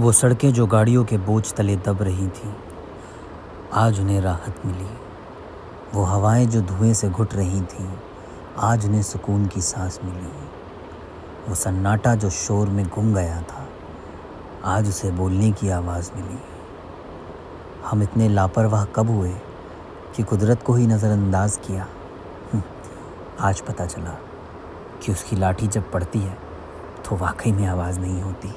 वो सड़कें जो गाड़ियों के बोझ तले दब रही थीं, आज उन्हें राहत मिली। वो हवाएँ जो धुएँ से घुट रही थीं, आज उन्हें सुकून की सांस मिली। वो सन्नाटा जो शोर में गुम गया था, आज उसे बोलने की आवाज़ मिली। हम इतने लापरवाह कब हुए कि कुदरत को ही नज़रअंदाज किया। हम्म, आज पता चला कि उसकी लाठी जब पड़ती है तो वाकई में आवाज़ नहीं होती।